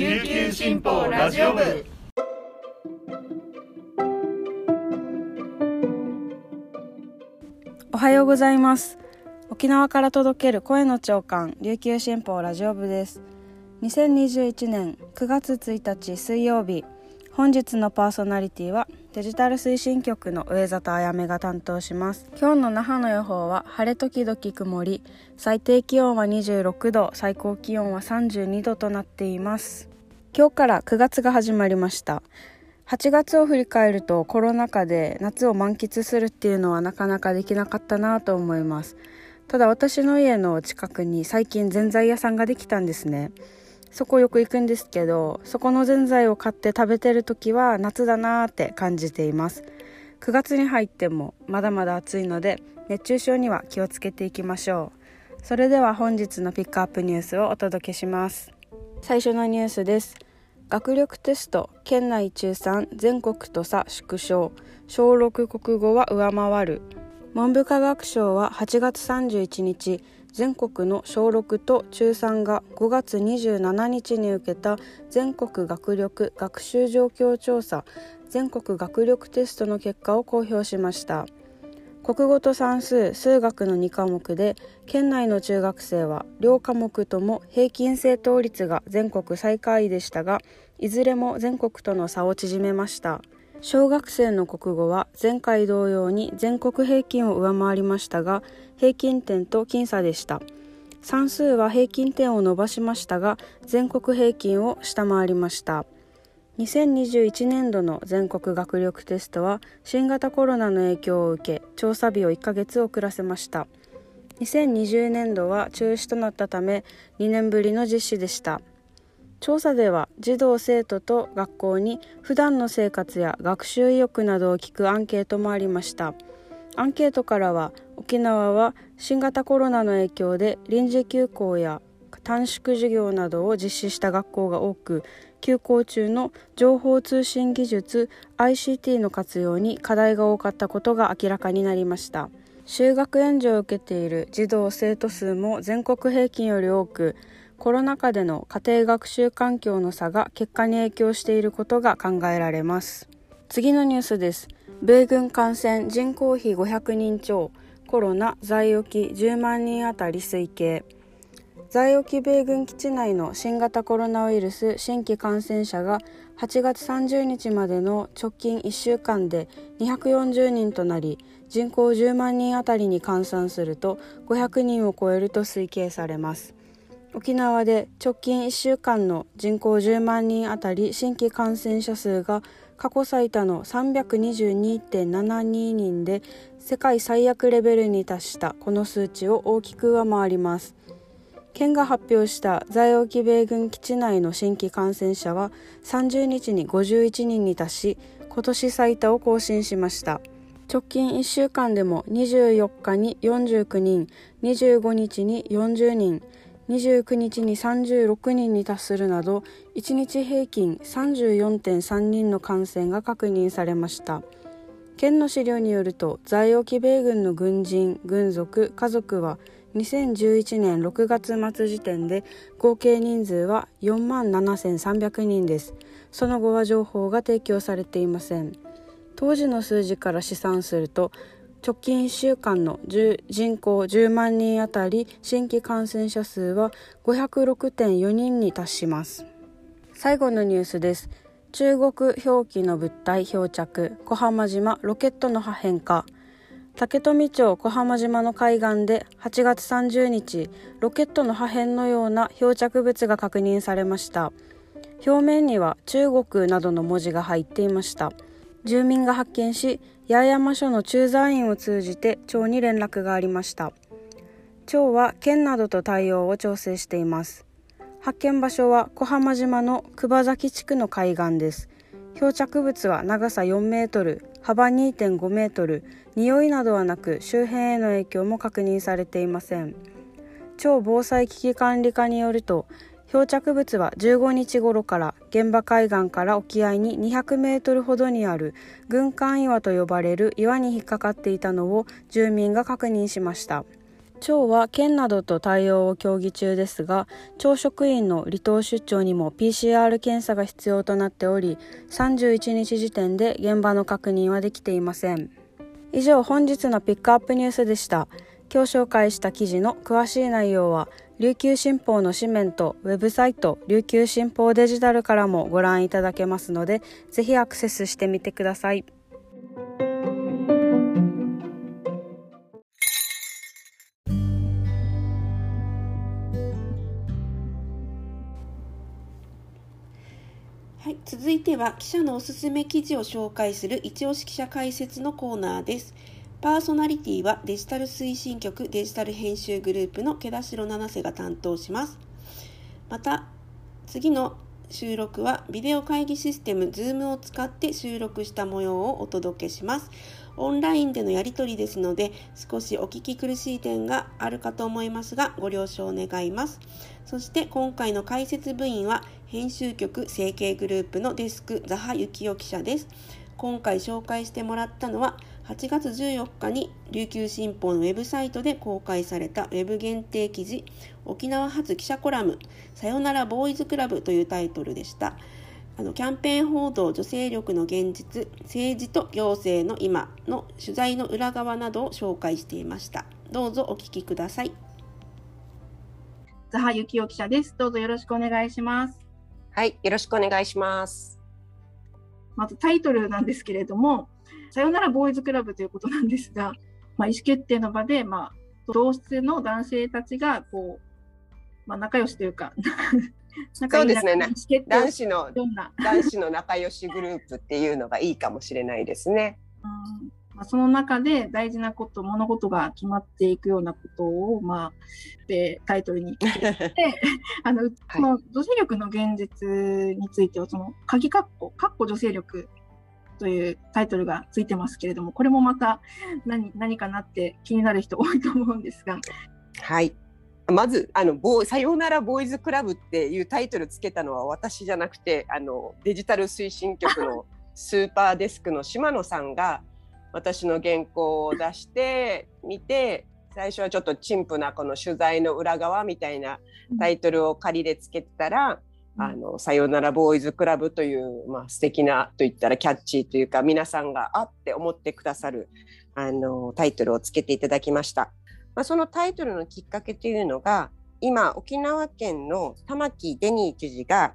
琉球新報ラジオ部。おはようございます。沖縄から届ける声の長官琉球新報ラジオ部です。2021年9月1日水曜日本日のパーソナリティはデジタル推進局の上里あやめが担当します。今日の那覇の予報は晴れ時々曇り最低気温は26度最高気温は32度となっています。今日から9月が始まりました。8月を振り返るとコロナ禍で夏を満喫するっていうのはなかなかできなかったなと思います。ただ私の家の近くに最近ぜんざい屋さんができたんですね。そこよく行くんですけどそこのぜんざいを買って食べてる時は夏だなーって感じています。9月に入ってもまだまだ暑いので熱中症には気をつけていきましょう。それでは本日のピックアップニュースをお届けします。最初のニュースです。学力テスト県内中3全国と差縮小。小6国語は上回る。文部科学省は8月31日全国の小6と中3が5月27日に受けた全国学力学習状況調査全国学力テストの結果を公表しました。国語と算数数学の2科目で県内の中学生は両科目とも平均正答率が全国最下位でしたがいずれも全国との差を縮めました。小学生の国語は前回同様に全国平均を上回りましたが平均点と僅差でした。算数は平均点を伸ばしましたが全国平均を下回りました。2021年度の全国学力テストは新型コロナの影響を受け調査日を1ヶ月遅らせました。2020年度は中止となったため2年ぶりの実施でした。調査では児童生徒と学校に普段の生活や学習意欲などを聞くアンケートもありました。アンケートからは沖縄は新型コロナの影響で臨時休校や短縮授業などを実施した学校が多く休校中の情報通信技術 ICT の活用に課題が多かったことが明らかになりました。就学援助を受けている児童生徒数も全国平均より多くコロナ禍での家庭学習環境の差が結果に影響していることが考えられます。次のニュースです。米軍感染人口比500人超コロナ在沖10万人あたり推計。在沖米軍基地内の新型コロナウイルス新規感染者が8月30日までの直近1週間で240人となり人口10万人あたりに換算すると500人を超えると推計されます。沖縄で直近1週間の人口10万人あたり新規感染者数が過去最多の322.72人で世界最悪レベルに達した。この数値を大きく上回ります。県が発表した在沖米軍基地内の新規感染者は30日に51人に達し今年最多を更新しました。直近1週間でも24日に49人25日に40人29日に36人に達するなど1日平均34.3人の感染が確認されました。県の資料によると在沖米軍の軍人軍属家族は2011年6月末時点で合計人数は4万7300人です。その後は情報が提供されていません。当時の数字から試算すると直近1週間の人口10万人あたり新規感染者数は506.4人に達します。最後のニュースです。中国表記の物体漂着。小浜島ロケットの破片か竹富町小浜島の海岸で8月30日ロケットの破片のような漂着物が確認されました。表面には中国などの文字が入っていました。住民が発見し八重山署の駐在員を通じて町に連絡がありました。町は県などと対応を調整しています。発見場所は小浜島の久崎地区の海岸です。漂着物は長さ4メートル幅2.5メートル匂いなどはなく周辺への影響も確認されていません。超防災危機管理課によると漂着物は15日頃から現場海岸から沖合に200メートルほどにある軍艦岩と呼ばれる岩に引っかかっていたのを住民が確認しました。町は県などと対応を協議中ですが町職員の離島出張にも PCR 検査が必要となっており31日時点で現場の確認はできていません以上本日のピックアップニュースでした今日紹介した記事の詳しい内容は琉球新報の紙面とウェブサイト琉球新報デジタルからもご覧いただけますのでぜひアクセスしてみてください。はい、続いては記者のおすすめ記事を紹介する一押し記者解説のコーナーです。パーソナリティはデジタル推進局デジタル編集グループの毛田代七瀬が担当します。また、次の収録はビデオ会議システム Zoom を使って収録した模様をお届けします。オンラインでのやり取りですので少しお聞き苦しい点があるかと思いますがご了承願います。そして今回の解説部員は編集局成形グループのデスクザハユキオ記者です。今回紹介してもらったのは8月14日に琉球新報のウェブサイトで公開されたウェブ限定記事沖縄発記者コラムさよならボーイズクラブというタイトルでした。あのキャンペーン報道女性力の現実政治と行政の今の取材の裏側などを紹介していました。どうぞお聞きください。ザハユキオ記者です。どうぞよろしくお願いします。はいよろしくお願いします。まずタイトルなんですけれどもさよならボーイズクラブということなんですが、まあ、意思決定の場で、まあ、同室の男性たちがこう、まあ、仲良しというか そうですね。男子の男子の仲良しグループっていうのがいいかもしれないですね。うんまあ、その中で大事なこと物事が決まっていくようなことを、まあ、でタイトルにして あの、はい、この女性力の現実についてはその鍵括弧括弧女性力というタイトルがついてますけれども、これもまた何何かなって気になる人多いと思うんですが。はい。まずあのボさようならボーイズクラブっていうタイトルつけたのは私じゃなくてあのデジタル推進局のスーパーデスクの島野さんが私の原稿を出してみて最初はちょっと陳腐なこの取材の裏側みたいなタイトルを仮でつけてたら、あのさよならボーイズクラブという、まあ、素敵なといったらキャッチーというか皆さんがあって思ってくださるあのタイトルをつけていただきました。まあ、そのタイトルのきっかけというのが今沖縄県の玉城デニー知事が、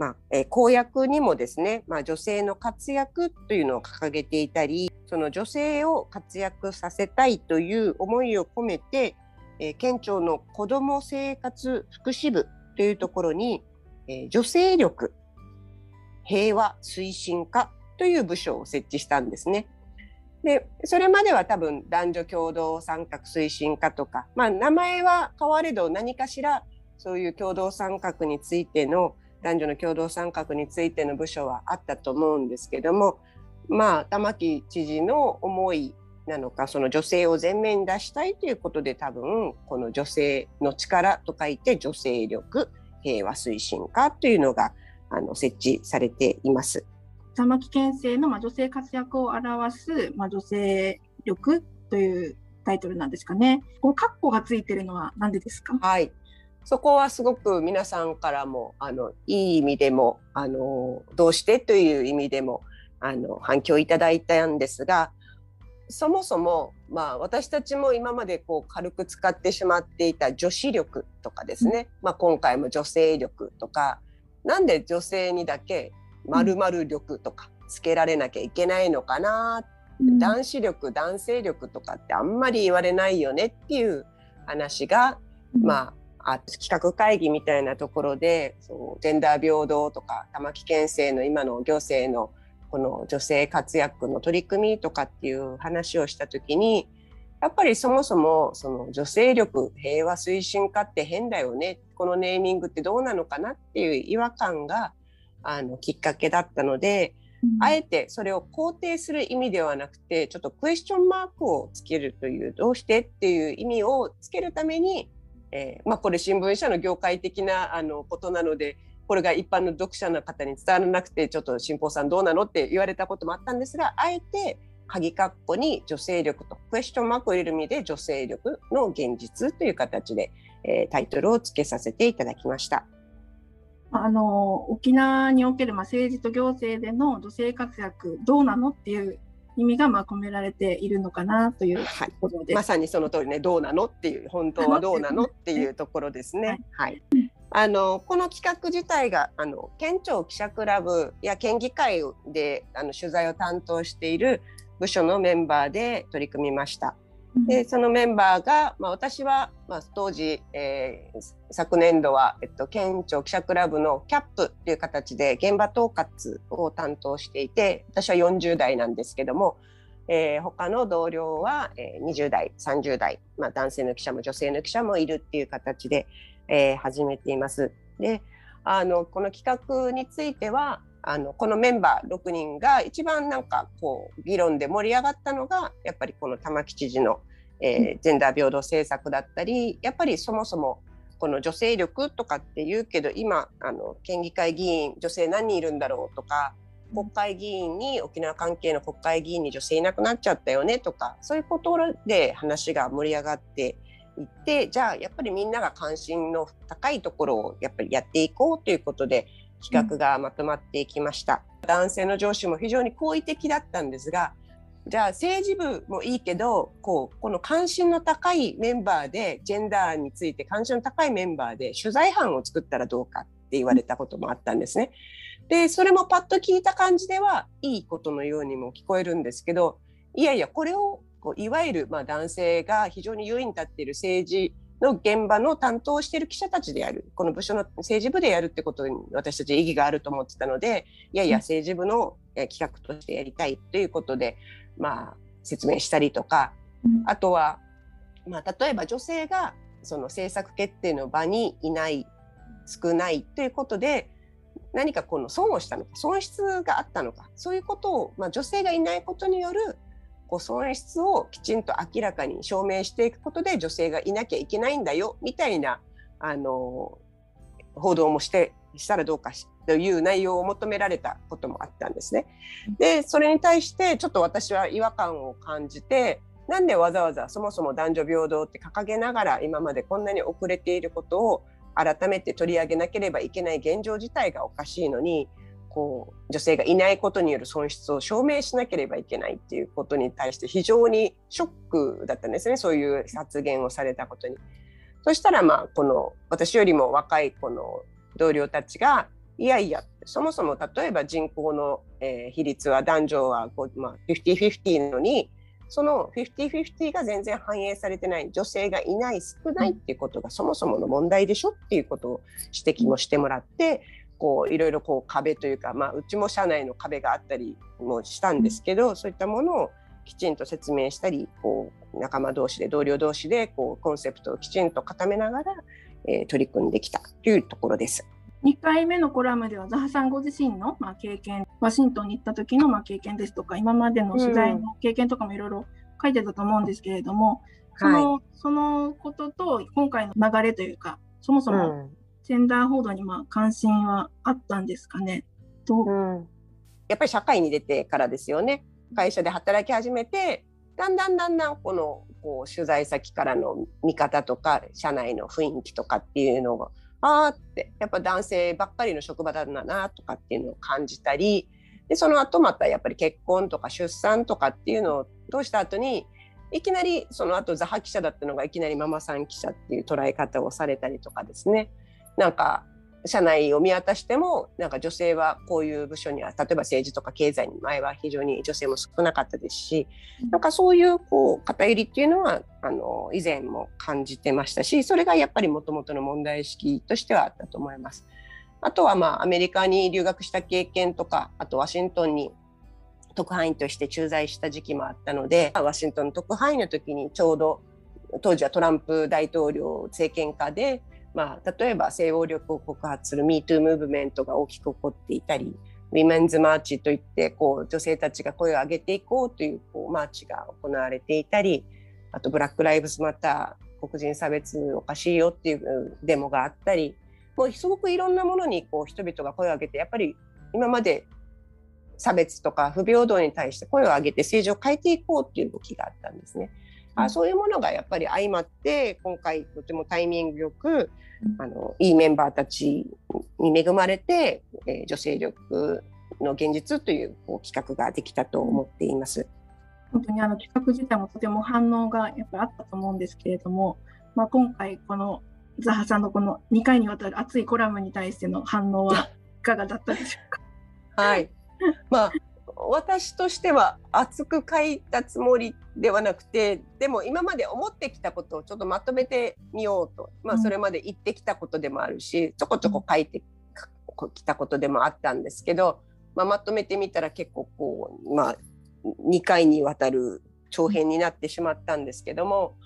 まあえー、公約にもですね、まあ、女性の活躍というのを掲げていたりその女性を活躍させたいという思いを込めて、えー、県庁の子ども生活福祉部というところにえー、女性力平和推進課という部署を設置したんですね。でそれまでは多分男女共同参画推進課とか、まあ、名前は変われど何かしらそういう共同参画についての男女の共同参画についての部署はあったと思うんですけどもまあ玉城知事の思いなのかその女性を前面に出したいということで多分この女性の力と書いて女性力平和推進課というのがあの設置されています。玉城県政の、まあ、女性活躍を表す、まあ、女性力というタイトルなんですかね。この括弧がついてるのは何でですか？はい。そこはすごく皆さんからもあのいい意味でもあのどうしてという意味でもあの反響いただいたんですがそもそも、まあ、私たちも今までこう軽く使ってしまっていた女子力とかですね、まあ、今回も女性力とか。なんで女性にだけ〇〇力とかつけられなきゃいけないのかな、うん、男子力男性力とかってあんまり言われないよねっていう話が、うん、まあ企画会議みたいなところでそうジェンダー平等とか玉城県政の今の行政のこの女性活躍の取り組みとかっていう話をした時にやっぱりそもそもその女性力平和推進課って変だよねこのネーミングってどうなのかなっていう違和感があのきっかけだったので、うん、あえてそれを肯定する意味ではなくてちょっとクエスチョンマークをつけるというどうしてっていう意味をつけるために、えー、まあ、これ新聞社の業界的なあのことなのでこれが一般の読者の方に伝わらなくてちょっと新報さんどうなのって言われたこともあったんですがあえて鍵括弧に女性力とクエスチョンマークを入れる意味で女性力の現実という形で、えー、タイトルを付けさせていただきました。あの沖縄における、ま、政治と行政での女性活躍どうなのっていう意味がまあ込められているのかなということで、はい、まさにその通りねどうなのっていう本当はどうなのっていうところですね。はい、はい。あのこの企画自体があの県庁記者クラブや県議会であの取材を担当している部署のメンバーで取り組みました。でそのメンバーが、まあ、私は、まあ、当時、えー、昨年度は、えっと、県庁記者クラブのキャップという形で現場統括を担当していて私は40代なんですけども、えー、他の同僚は、えー、20代30代、まあ、男性の記者も女性の記者もいるっていう形で、えー、始めています。であのこの企画についてはあのこのメンバー6人が一番なんかこう議論で盛り上がったのがやっぱりこの玉城知事の、えー、ジェンダー平等政策だったりやっぱりそもそもこの女性力とかって言うけど今あの県議会議員女性何人いるんだろうとか国会議員に沖縄関係の国会議員に女性いなくなっちゃったよねとかそういうことで話が盛り上がっていってじゃあやっぱりみんなが関心の高いところをやっぱりやっていこうということで企画がまとまっていきました。うん、男性の上司も非常に好意的だったんですがじゃあ政治部もいいけどこうこの関心の高いメンバーでジェンダーについて関心の高いメンバーで取材班を作ったらどうかって言われたこともあったんですね。でそれもパッと聞いた感じではいいことのようにも聞こえるんですけどいやいやこれをこういわゆるま男性が非常に優位に立っている政治の現場の担当している記者たちでやる。この部署の政治部でやるってことに私たち意義があると思ってたのでいやいや政治部の企画としてやりたいということで、まあ、説明したりとかあとは、まあ、例えば女性がその政策決定の場にいない少ないということで何かこの損をしたのか損失があったのかそういうことを、まあ、女性がいないことによるこう損失をきちんと明らかに証明していくことで女性がいなきゃいけないんだよみたいなあの報道もしてしたらどうかという内容を求められたこともあったんですね。でそれに対してちょっと私は違和感を感じてなんでわざわざそもそも男女平等って掲げながら今までこんなに遅れていることを改めて取り上げなければいけない現状自体がおかしいのにこう女性がいないことによる損失を証明しなければいけないっていうことに対して非常にショックだったんですねそういう発言をされたことに。そしたらまあこの私よりも若いこの同僚たちがいやいやそもそも例えば人口の、え、比率は男女はこう、まあ、50-50のにその50-50が全然反映されてない女性がいない少ないっていうことがそもそもの問題でしょっていうことを指摘もしてもらってこういろいろこう壁というか、まあ、うちも社内の壁があったりもしたんですけど、そういったものをきちんと説明したりこう仲間同士で同僚同士でこうコンセプトをきちんと固めながら、えー、取り組んできたというところです。2回目のコラムではザハさんご自身の、まあ、経験ワシントンに行った時の、まあ、経験ですとか今までの取材の経験とかもいろいろ書いてたと思うんですけれども、うん、そのはい、そのことと今回の流れというかそもそもジェンダー報道にまあ関心はあったんですかね？と、う？ん、やっぱり社会に出てからですよね。会社で働き始めてだんだんだんだんこのこう取材先からの見方とか社内の雰囲気とかっていうのがああってやっぱ男性ばっかりの職場だなとかっていうのを感じたりでその後またやっぱり結婚とか出産とかっていうのを通した後にいきなりその後ザハ記者だったのがいきなりママさん記者っていう捉え方をされたりとかですねなんか社内を見渡してもなんか女性はこういう部署には例えば政治とか経済に前は非常に女性も少なかったですしなんかそういうこう偏りっていうのはあの以前も感じてましたしそれがやっぱりもともとの問題意識としてはあったと思います。あとはまあアメリカに留学した経験とかあとワシントンに特派員として駐在した時期もあったのでワシントンの特派員の時にちょうど当時はトランプ大統領政権下でまあ、例えば性暴力を告発する MeToo ムーブメントが大きく起こっていたりウィメンズマーチといってこう女性たちが声を上げていこうというこうマーチが行われていたりあとブラック・ライブズ・マター黒人差別おかしいよっていうデモがあったりもうすごくいろんなものにこう人々が声を上げてやっぱり今まで差別とか不平等に対して声を上げて政治を変えていこうっていう動きがあったんですね。あそういうものがやっぱり相まって今回とてもタイミングよくあのいいメンバーたちに恵まれて、えー、女性力の現実というこう企画ができたと思っています。本当にあの企画自体もとても反応がやっぱりあったと思うんですけれども、まあ、今回このザハさんのこの2回にわたる熱いコラムに対しての反応はいかがだったでしょうか？はい。まあ私としては熱く書いたつもりではなくてでも今まで思ってきたことをちょっとまとめてみようと、まあ、それまで言ってきたことでもあるしちょこちょこ書いてきたことでもあったんですけど、まあ、まとめてみたら結構こう、まあ、2回にわたる長編になってしまったんですけども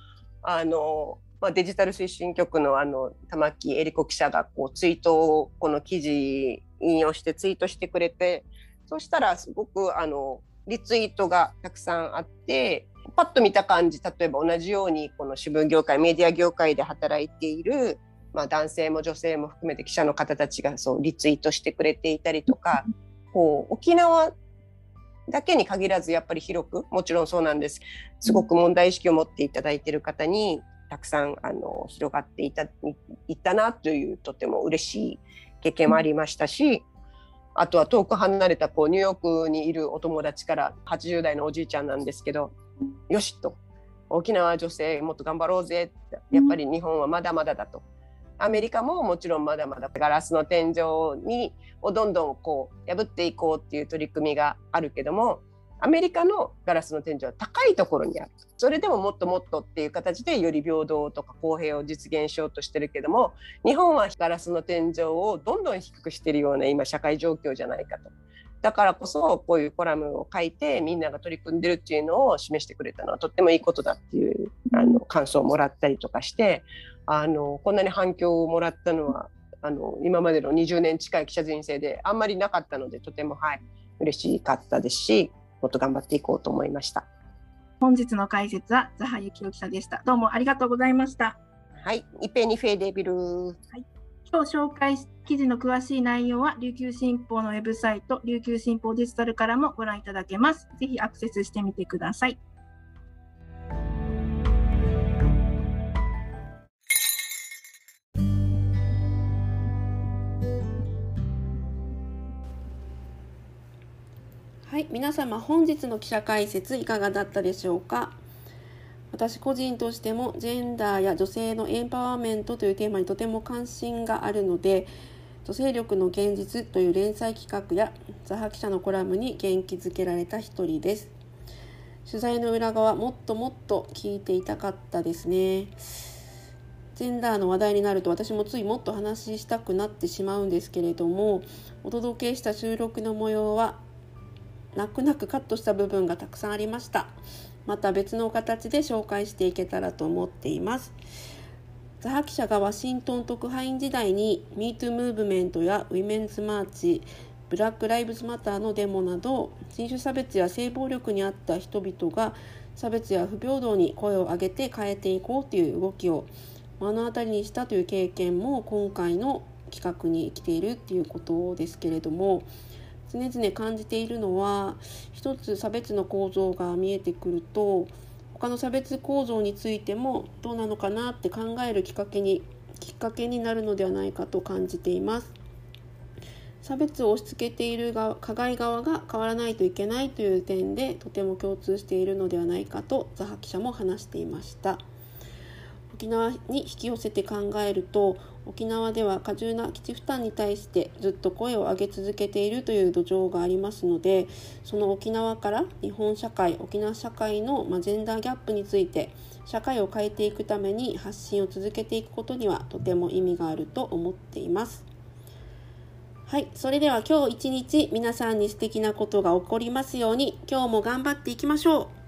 あの、まあ、デジタル推進局のあの玉木恵理子記者がこうツイートをこの記事引用してツイートしてくれてそしたらすごくあのリツイートがたくさんあってパッと見た感じ例えば同じようにこの新聞業界メディア業界で働いている、まあ、男性も女性も含めて記者の方たちがそうリツイートしてくれていたりとかこう沖縄だけに限らずやっぱり広くもちろんそうなんです。すごく問題意識を持っていただいている方にたくさんあの広がっていたいったなというとても嬉しい経験もありましたし、あとは遠く離れたこうニューヨークにいるお友達から80代のおじいちゃんなんですけど「よし」と「沖縄女性もっと頑張ろうぜ」やっぱり日本はまだまだだと。アメリカももちろんまだまだガラスの天井にをどんどんこう破っていこうっていう取り組みがあるけどもアメリカのガラスの天井は高いところにあるそれでももっともっとっていう形でより平等とか公平を実現しようとしてるけども日本はガラスの天井をどんどん低くしてるような今社会状況じゃないかと。だからこそこういうコラムを書いてみんなが取り組んでるっていうのを示してくれたのはとってもいいことだっていうあの感想をもらったりとかしてあのこんなに反響をもらったのはあの今までの20年近い記者人生であんまりなかったのでとてもはい嬉しかったですしもっと頑張っていこうと思いました。本日の解説はザハユキオ記者でした。どうもありがとうございました。はい、イペニフェーデビル。はい。今日紹介記事の詳しい内容は琉球新報のウェブサイト琉球新報デジタルからもご覧いただけます。ぜひアクセスしてみてください。はい皆様本日の記者解説いかがだったでしょうか？私個人としてもジェンダーや女性のエンパワーメントというテーマにとても関心があるので女性力の現実という連載企画やザハ記者のコラムに元気づけられた一人です。取材の裏側もっともっと聞いていたかったですね。ジェンダーの話題になると私もついもっと話したくなってしまうんですけれどもお届けした収録の模様は泣く泣くカットした部分がたくさんありました。また別の形で紹介していけたらと思っています。ザハ記者がワシントン特派員時代に MeToo ムーブメントやウィメンズマーチブラック・ライブズ・マターのデモなど人種差別や性暴力にあった人々が差別や不平等に声を上げて変えていこうという動きを目の当たりにしたという経験も今回の企画に来ているっていうことですけれども常々感じているのは一つ差別の構造が見えてくると他の差別構造についてもどうなのかなって考えるきっかけにきっかけになるのではないかと感じています。差別を押し付けている側加害側が変わらないといけないという点でとても共通しているのではないかとザハ記者も話していました。沖縄に引き寄せて考えると沖縄では過重な基地負担に対してずっと声を上げ続けているという土壌がありますのでその沖縄から日本社会沖縄社会の、ジェンダーギャップについて社会を変えていくために発信を続けていくことにはとても意味があると思っています。はい、それでは今日一日皆さんに素敵なことが起こりますように今日も頑張っていきましょう。